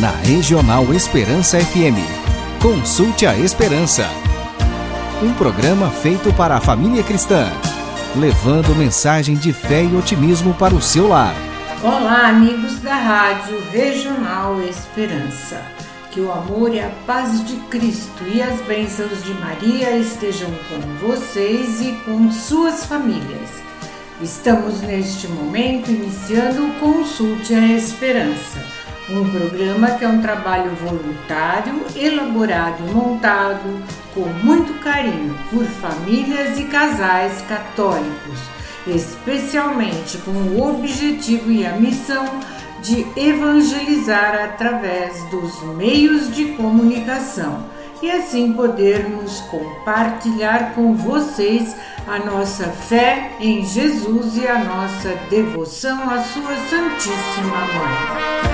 na Regional Esperança FM. Consulte a Esperança. Um programa feito para a família cristã, levando mensagem de fé e otimismo para o seu lar. Olá, amigos da Rádio Regional Esperança. Que o amor e a paz de Cristo e as bênçãos de Maria estejam com vocês e com suas famílias. Estamos neste momento iniciando o Consulte a Esperança, um programa que é um trabalho voluntário, elaborado e montado com muito carinho por famílias e casais católicos, especialmente com o objetivo e a missão de evangelizar através dos meios de comunicação e assim podermos compartilhar com vocês a nossa fé em Jesus e a nossa devoção à Sua Santíssima Mãe.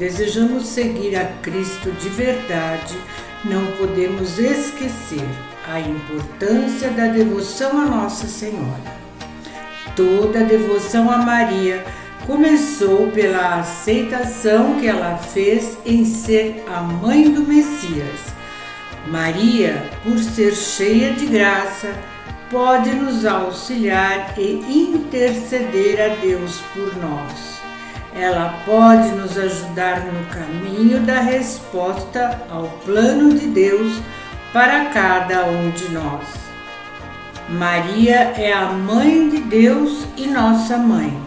Desejamos seguir a Cristo de verdade, não podemos esquecer a importância da devoção a Nossa Senhora. Toda devoção a Maria começou pela aceitação que ela fez em ser a mãe do Messias. Maria, por ser cheia de graça, pode nos auxiliar e interceder a Deus por nós. Ela pode nos ajudar no caminho da resposta ao plano de Deus para cada um de nós. Maria é a mãe de Deus e nossa mãe.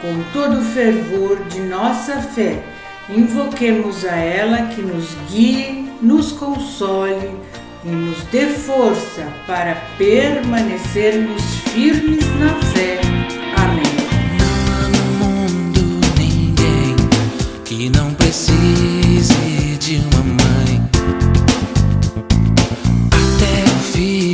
Com todo o fervor de nossa fé, invoquemos a ela que nos guie, nos console e nos dê força para permanecermos firmes na fé. Que não precise de uma mãe. Até o Filho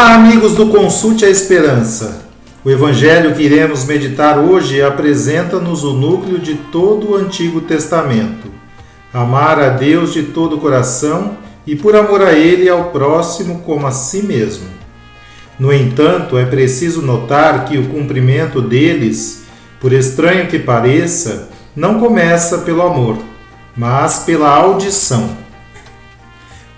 Olá, amigos do Consulte a Esperança. O evangelho que iremos meditar hoje apresenta-nos o núcleo de todo o Antigo Testamento. Amar a Deus de todo o coração e por amor a Ele e ao próximo como a si mesmo. No entanto, é preciso notar que o cumprimento deles, por estranho que pareça, não começa pelo amor, mas pela audição.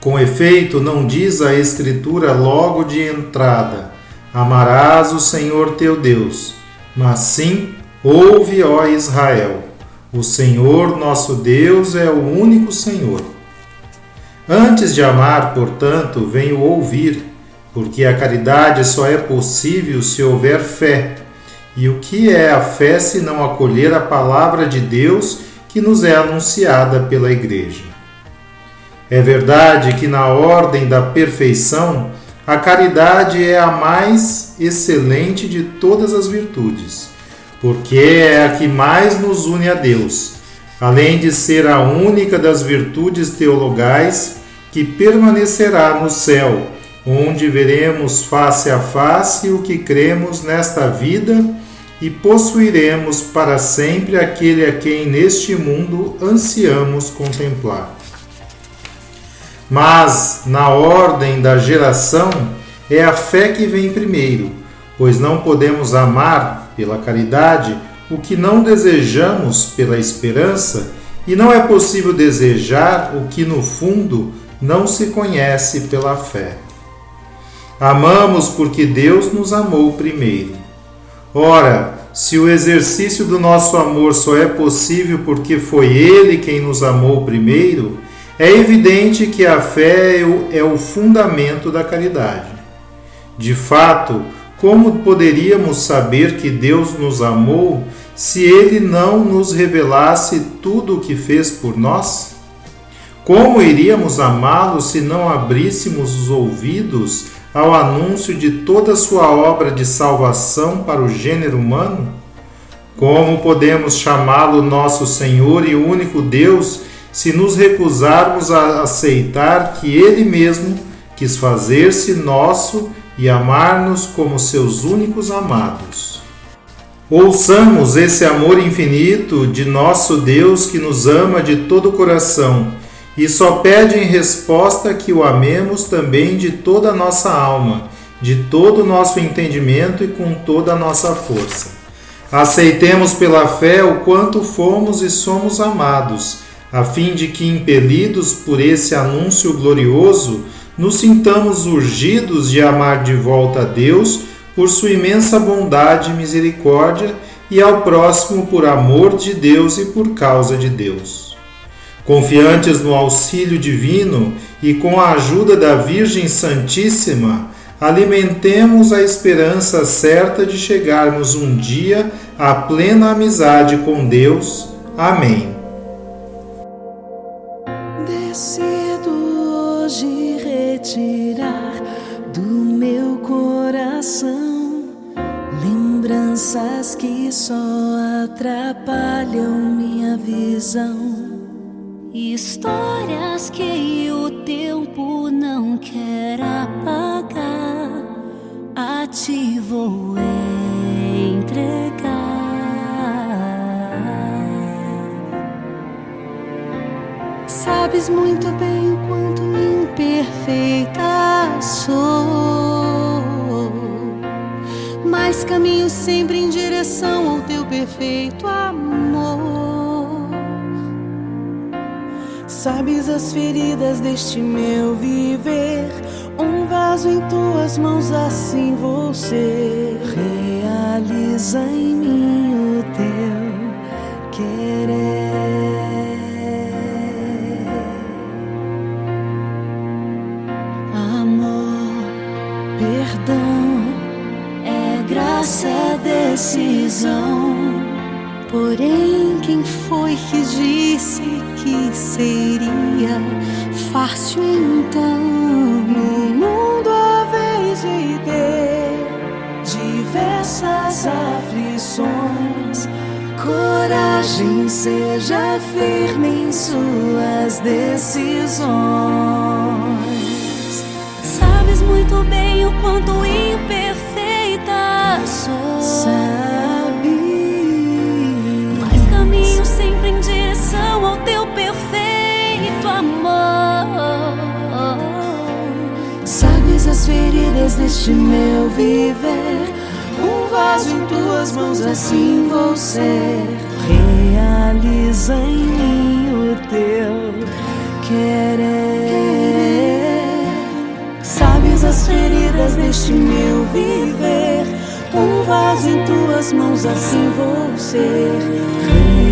Com efeito, não diz a Escritura logo de entrada: Amarás o Senhor teu Deus, mas sim, ouve, ó Israel. O Senhor nosso Deus é o único Senhor. Antes de amar, portanto, vem o ouvir, porque a caridade só é possível se houver fé. E o que é a fé se não acolher a palavra de Deus que nos é anunciada pela Igreja? É verdade que, na ordem da perfeição, a caridade é a mais excelente de todas as virtudes, porque é a que mais nos une a Deus, além de ser a única das virtudes teologais que permanecerá no céu, onde veremos face a face o que cremos nesta vida e possuiremos para sempre aquele a quem neste mundo ansiamos contemplar. Mas, na ordem da geração, é a fé que vem primeiro, pois não podemos amar pela caridade o que não desejamos pela esperança, e não é possível desejar o que no fundo não se conhece pela fé. Amamos porque Deus nos amou primeiro. Ora, se o exercício do nosso amor só é possível porque foi Ele quem nos amou primeiro, é evidente que a fé é o fundamento da caridade. De fato, como poderíamos saber que Deus nos amou se Ele não nos revelasse tudo o que fez por nós? Como iríamos amá-lo se não abríssemos os ouvidos ao anúncio de toda sua obra de salvação para o gênero humano? Como podemos chamá-lo nosso Senhor e único Deus se nos recusarmos a aceitar que Ele mesmo quis fazer-se nosso e amar-nos como seus únicos amados. Ouçamos esse amor infinito de nosso Deus que nos ama de todo o coração e só pede em resposta que o amemos também de toda a nossa alma, de todo o nosso entendimento e com toda a nossa força. Aceitemos pela fé o quanto fomos e somos amados a fim de que, impelidos por esse anúncio glorioso, nos sintamos urgidos de amar de volta a Deus por sua imensa bondade e misericórdia e ao próximo por amor de Deus e por causa de Deus. Confiantes no auxílio divino e com a ajuda da Virgem Santíssima, alimentemos a esperança certa de chegarmos um dia à plena amizade com Deus. Amém. Lembranças que só atrapalham minha visão. Histórias que o tempo não quer apagar, a ti vou entregar. Sabes muito bem quanto imperfeita sou mas caminho sempre em direção ao teu perfeito amor. Sabes as feridas deste meu viver, um vaso em tuas mãos, assim ser. Realiza em mim o teu querer. Porém, quem foi que disse que seria fácil então? No mundo a vez de ter diversas aflições. Coragem, seja firme em suas decisões. Sabes muito bem o quanto imperfeita feridas deste meu viver. Um vaso em tuas mãos, assim vou ser. Realiza em mim o teu querer. Sabes as feridas deste meu viver. Um vaso em tuas mãos, assim vou ser.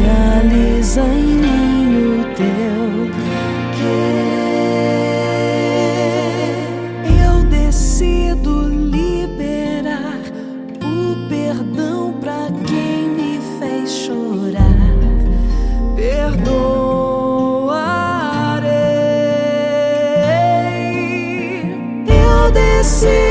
Realiza em mim o teu querer. Eu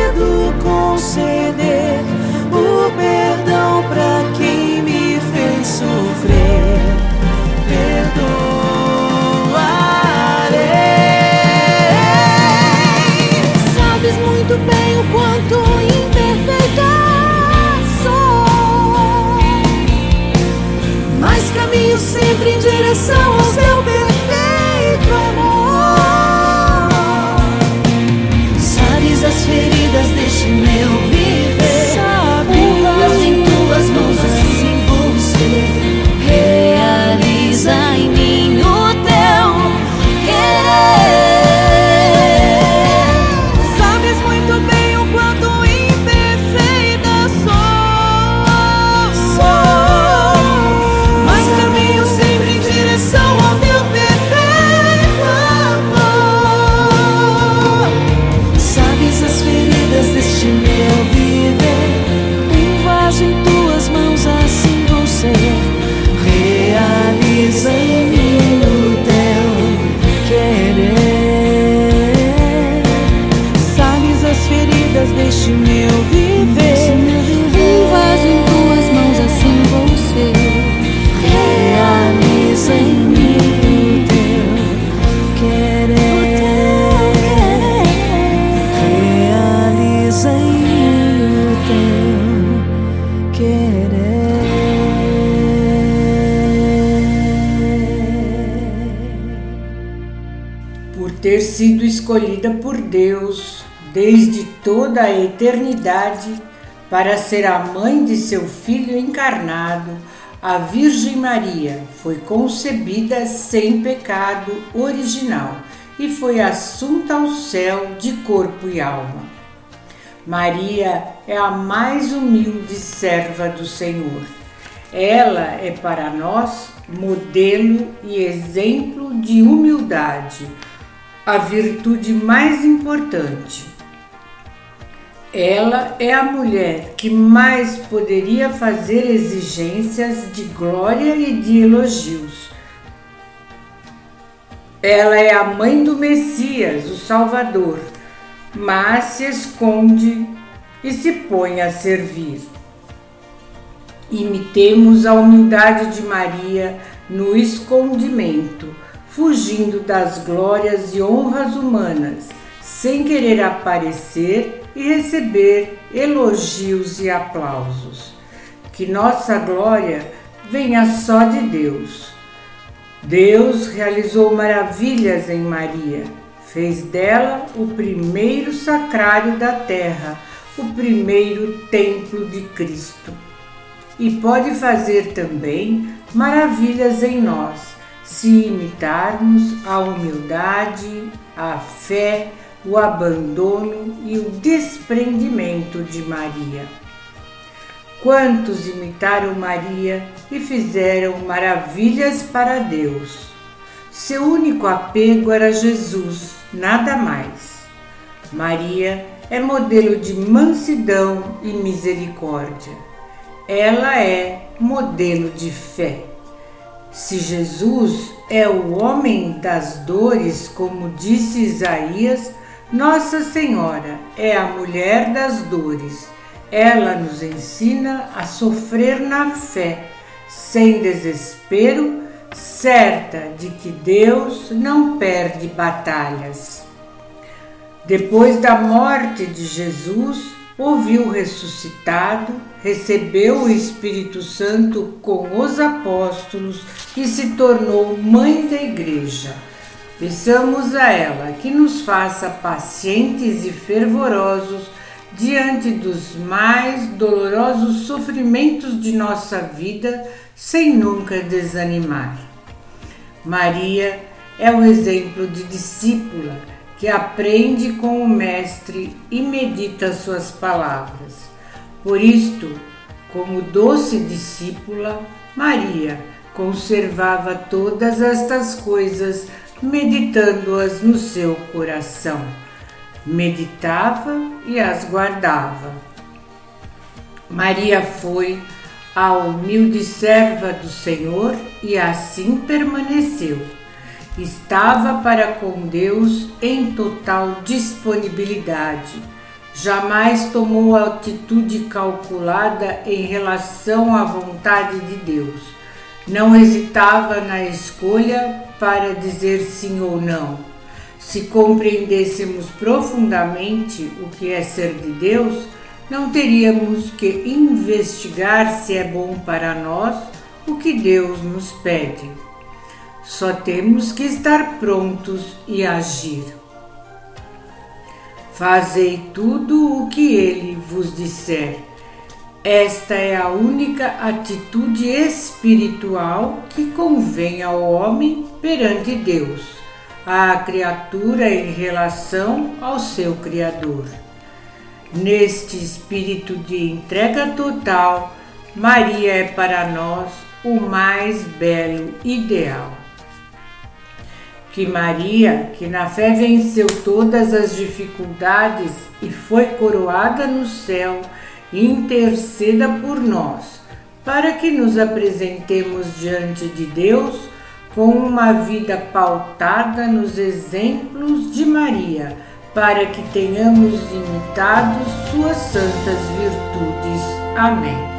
escolhida por Deus desde toda a eternidade para ser a mãe de seu Filho encarnado, a Virgem Maria foi concebida sem pecado original e foi assunta ao céu de corpo e alma. Maria é a mais humilde serva do Senhor. Ela é para nós modelo e exemplo de humildade, a virtude mais importante. Ela é a mulher que mais poderia fazer exigências de glória e de elogios. Ela é a mãe do Messias, o Salvador, mas se esconde e se põe a servir. Imitemos a humildade de Maria no escondimento, fugindo das glórias e honras humanas, sem querer aparecer e receber elogios e aplausos. Que nossa glória venha só de Deus. Deus realizou maravilhas em Maria, fez dela o primeiro sacrário da terra, o primeiro templo de Cristo. E pode fazer também maravilhas em nós, se imitarmos a humildade, a fé, o abandono e o desprendimento de Maria. Quantos imitaram Maria e fizeram maravilhas para Deus? Seu único apego era Jesus, nada mais. Maria é modelo de mansidão e misericórdia. Ela é modelo de fé. Se Jesus é o homem das dores, como disse Isaías, Nossa Senhora é a mulher das dores. Ela nos ensina a sofrer na fé, sem desespero, certa de que Deus não perde batalhas. Depois da morte de Jesus, ouviu ressuscitado, recebeu o Espírito Santo com os apóstolos e se tornou mãe da igreja. Peçamos a ela que nos faça pacientes e fervorosos diante dos mais dolorosos sofrimentos de nossa vida, sem nunca desanimar. Maria é o exemplo de discípula que aprende com o Mestre e medita suas palavras. Por isto, como doce discípula, Maria conservava todas estas coisas, meditando-as no seu coração. Meditava e as guardava. Maria foi a humilde serva do Senhor e assim permaneceu estava para com Deus em total disponibilidade. Jamais tomou atitude calculada em relação à vontade de Deus. Não hesitava na escolha para dizer sim ou não. Se compreendêssemos profundamente o que é ser de Deus, não teríamos que investigar se é bom para nós o que Deus nos pede. Só temos que estar prontos e agir. Fazei tudo o que ele vos disser. Esta é a única atitude espiritual que convém ao homem perante Deus, à criatura em relação ao seu Criador. Neste espírito de entrega total, Maria é para nós o mais belo ideal que Maria, que na fé venceu todas as dificuldades e foi coroada no céu, interceda por nós, para que nos apresentemos diante de Deus com uma vida pautada nos exemplos de Maria, para que tenhamos imitado suas santas virtudes. Amém.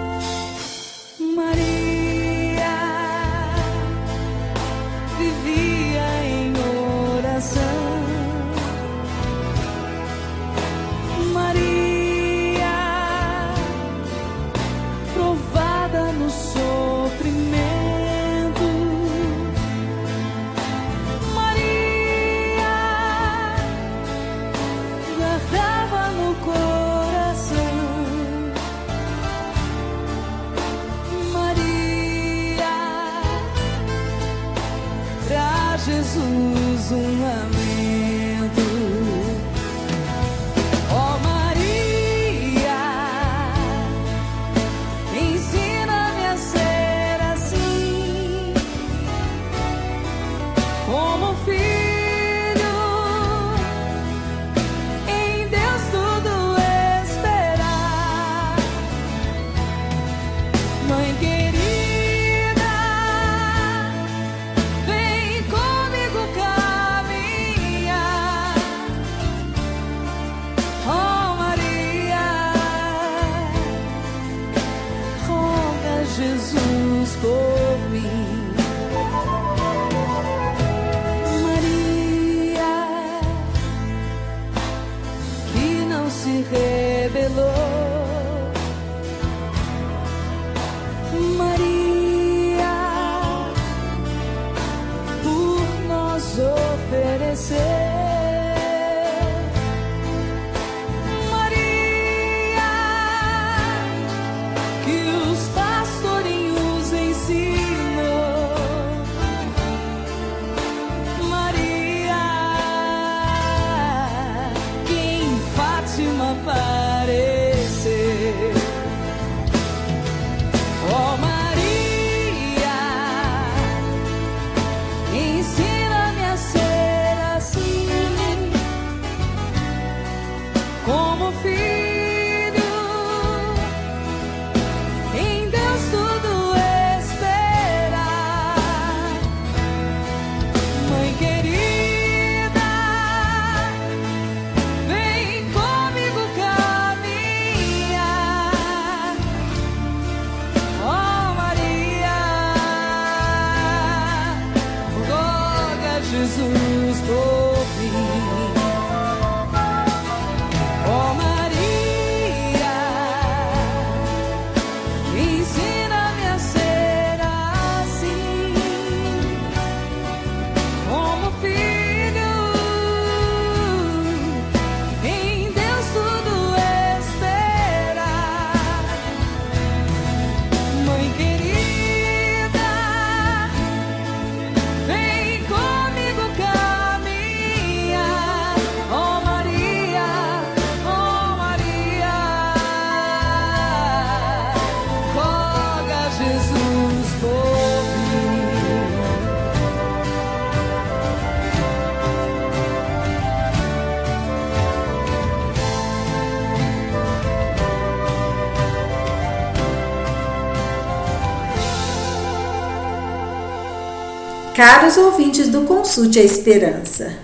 you. Caros ouvintes do Consulte a Esperança,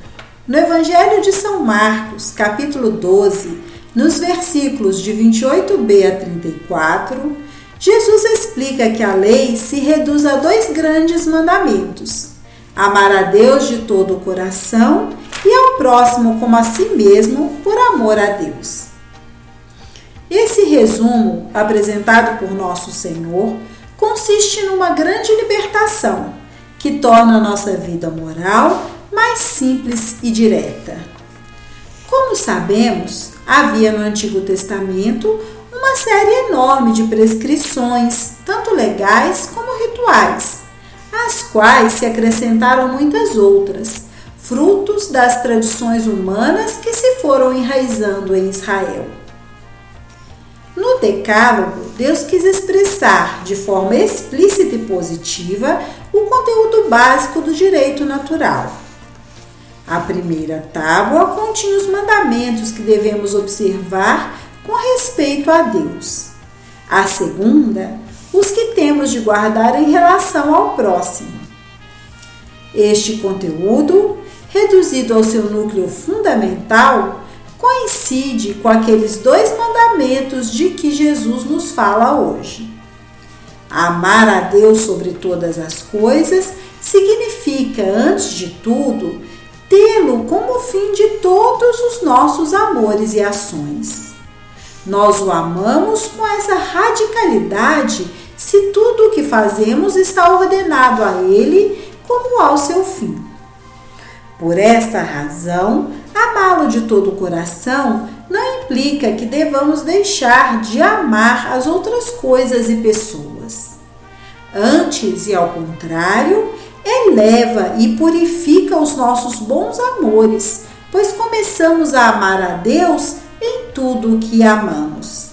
no Evangelho de São Marcos, capítulo 12, nos versículos de 28b a 34, Jesus explica que a lei se reduz a dois grandes mandamentos: amar a Deus de todo o coração e ao próximo como a si mesmo, por amor a Deus. Esse resumo, apresentado por nosso Senhor, consiste numa grande libertação que torna a nossa vida moral mais simples e direta. Como sabemos, havia no Antigo Testamento uma série enorme de prescrições, tanto legais como rituais, às quais se acrescentaram muitas outras, frutos das tradições humanas que se foram enraizando em Israel. No Decálogo, Deus quis expressar de forma explícita e positiva o conteúdo básico do direito natural. A primeira tábua continha os mandamentos que devemos observar com respeito a Deus. A segunda, os que temos de guardar em relação ao próximo. Este conteúdo, reduzido ao seu núcleo fundamental, coincide com aqueles dois mandamentos de que Jesus nos fala hoje. Amar a Deus sobre todas as coisas significa, antes de tudo, tê-lo como fim de todos os nossos amores e ações. Nós o amamos com essa radicalidade se tudo o que fazemos está ordenado a Ele como ao seu fim. Por esta razão, amá-lo de todo o coração não implica que devamos deixar de amar as outras coisas e pessoas. Antes e ao contrário, eleva e purifica os nossos bons amores, pois começamos a amar a Deus em tudo o que amamos.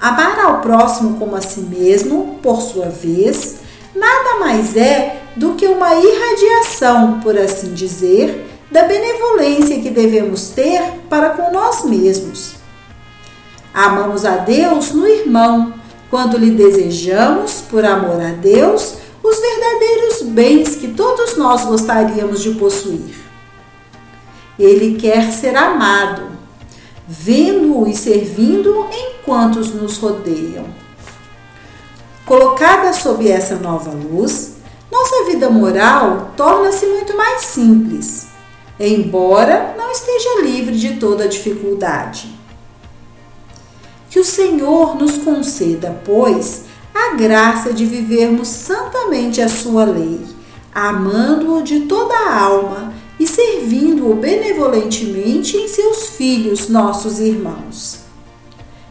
Amar ao próximo como a si mesmo, por sua vez, nada mais é do que uma irradiação, por assim dizer, da benevolência que devemos ter para com nós mesmos. Amamos a Deus no irmão, quando lhe desejamos, por amor a Deus, os verdadeiros bens que todos nós gostaríamos de possuir. Ele quer ser amado, vendo-o e servindo enquanto nos rodeiam. Colocada sob essa nova luz, nossa vida moral torna-se muito mais simples, embora não esteja livre de toda dificuldade. Que o Senhor nos conceda, pois, a graça de vivermos santamente a Sua lei, amando-o de toda a alma e servindo-o benevolentemente em seus filhos, nossos irmãos.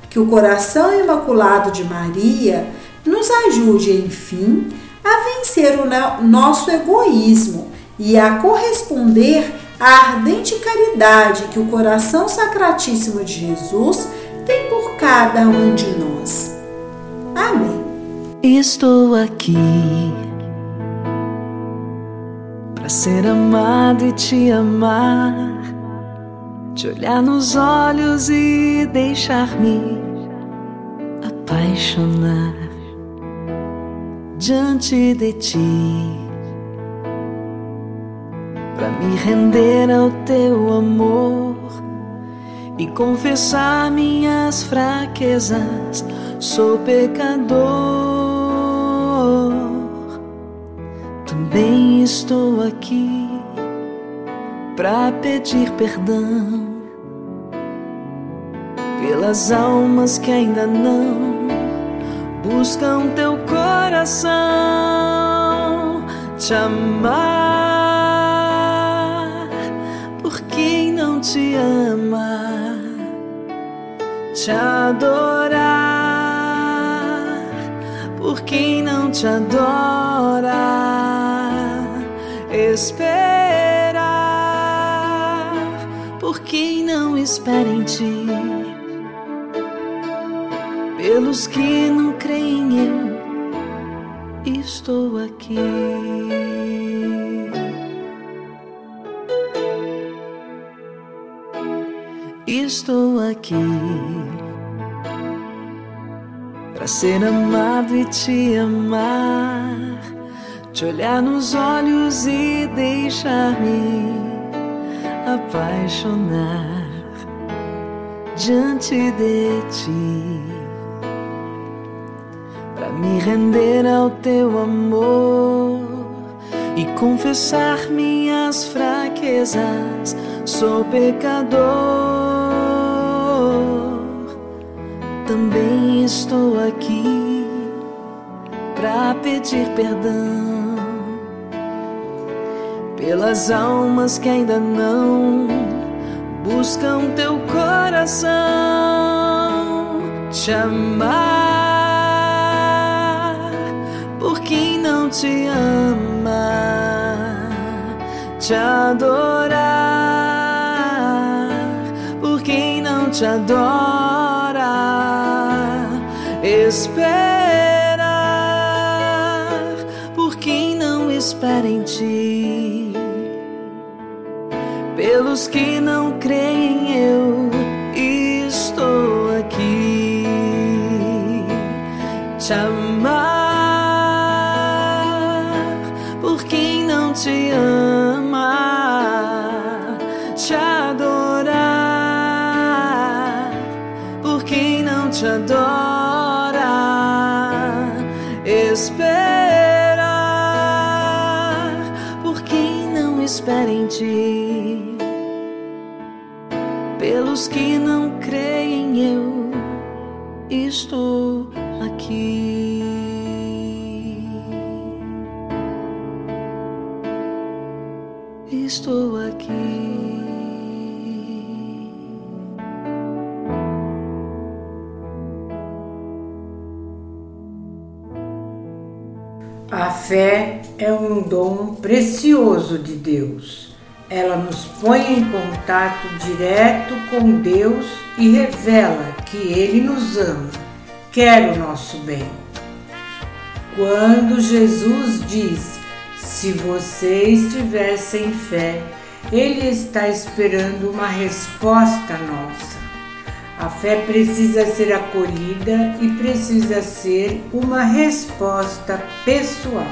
Que o coração imaculado de Maria nos ajude, enfim, a vencer o nosso egoísmo e a corresponder à ardente caridade que o coração sacratíssimo de Jesus tem por cada um de nós. Amém. Estou aqui para ser amado e te amar, te olhar nos olhos e deixar-me apaixonar diante de ti, para me render ao teu amor e confessar minhas fraquezas. Sou pecador, também estou aqui para pedir perdão pelas almas que ainda não buscam teu coração. Te amar por quem não te ama, te adorar. Por quem não te adora, esperar por quem não espera em ti. Pelos que não creem eu estou aqui. Estou aqui para ser amado e te amar, te olhar nos olhos e deixar-me apaixonar diante de ti, para me render ao teu amor e confessar minhas fraquezas. Sou pecador, também estou aqui para pedir perdão pelas almas que ainda não buscam teu coração, te amar por quem não te ama, te adorar por quem não te adora, esperar por quem não espera em ti. Pelos que não creem, eu pelos que não creem, eu estou aqui. Estou aqui. A fé é um dom precioso de Deus. Ela nos põe em contato direto com Deus e revela que Ele nos ama, quer o nosso bem. Quando Jesus diz: Se vocês tivessem fé, Ele está esperando uma resposta nossa. A fé precisa ser acolhida e precisa ser uma resposta pessoal.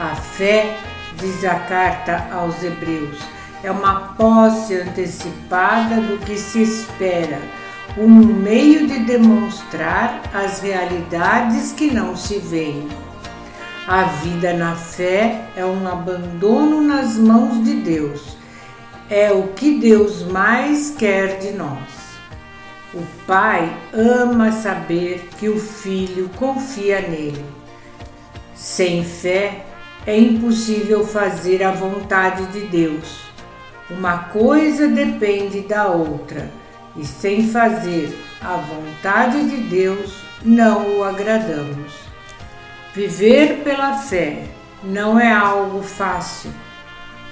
A fé diz a carta aos Hebreus, é uma posse antecipada do que se espera, um meio de demonstrar as realidades que não se veem. A vida na fé é um abandono nas mãos de Deus. É o que Deus mais quer de nós. O pai ama saber que o filho confia nele. Sem fé, é impossível fazer a vontade de Deus. Uma coisa depende da outra, e sem fazer a vontade de Deus não o agradamos. Viver pela fé não é algo fácil.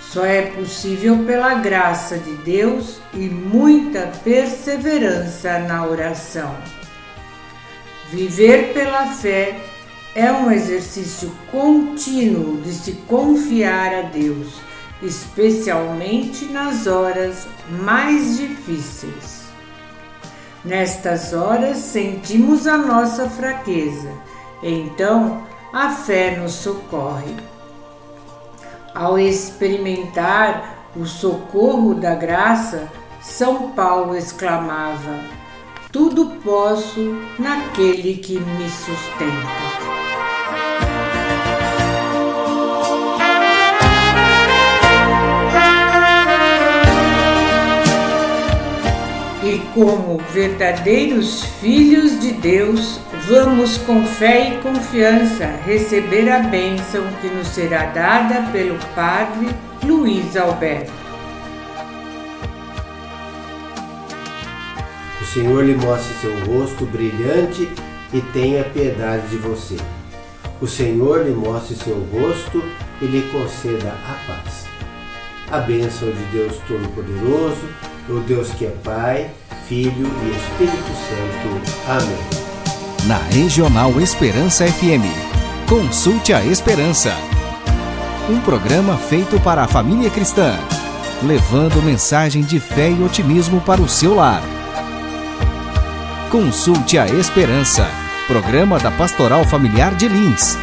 Só é possível pela graça de Deus e muita perseverança na oração. Viver pela fé é um exercício contínuo de se confiar a Deus, especialmente nas horas mais difíceis. Nestas horas sentimos a nossa fraqueza, então a fé nos socorre. Ao experimentar o socorro da graça, São Paulo exclamava: Tudo posso naquele que me sustenta. Como verdadeiros filhos de Deus, vamos com fé e confiança receber a bênção que nos será dada pelo Padre Luiz Alberto. O Senhor lhe mostre seu rosto brilhante e tenha piedade de você. O Senhor lhe mostre seu rosto e lhe conceda a paz. A bênção de Deus Todo-Poderoso, o Deus que é Pai, Filho e Espírito Santo. Amém. Na Regional Esperança FM. Consulte a Esperança. Um programa feito para a família cristã, levando mensagem de fé e otimismo para o seu lar. Consulte a Esperança. Programa da Pastoral Familiar de Lins.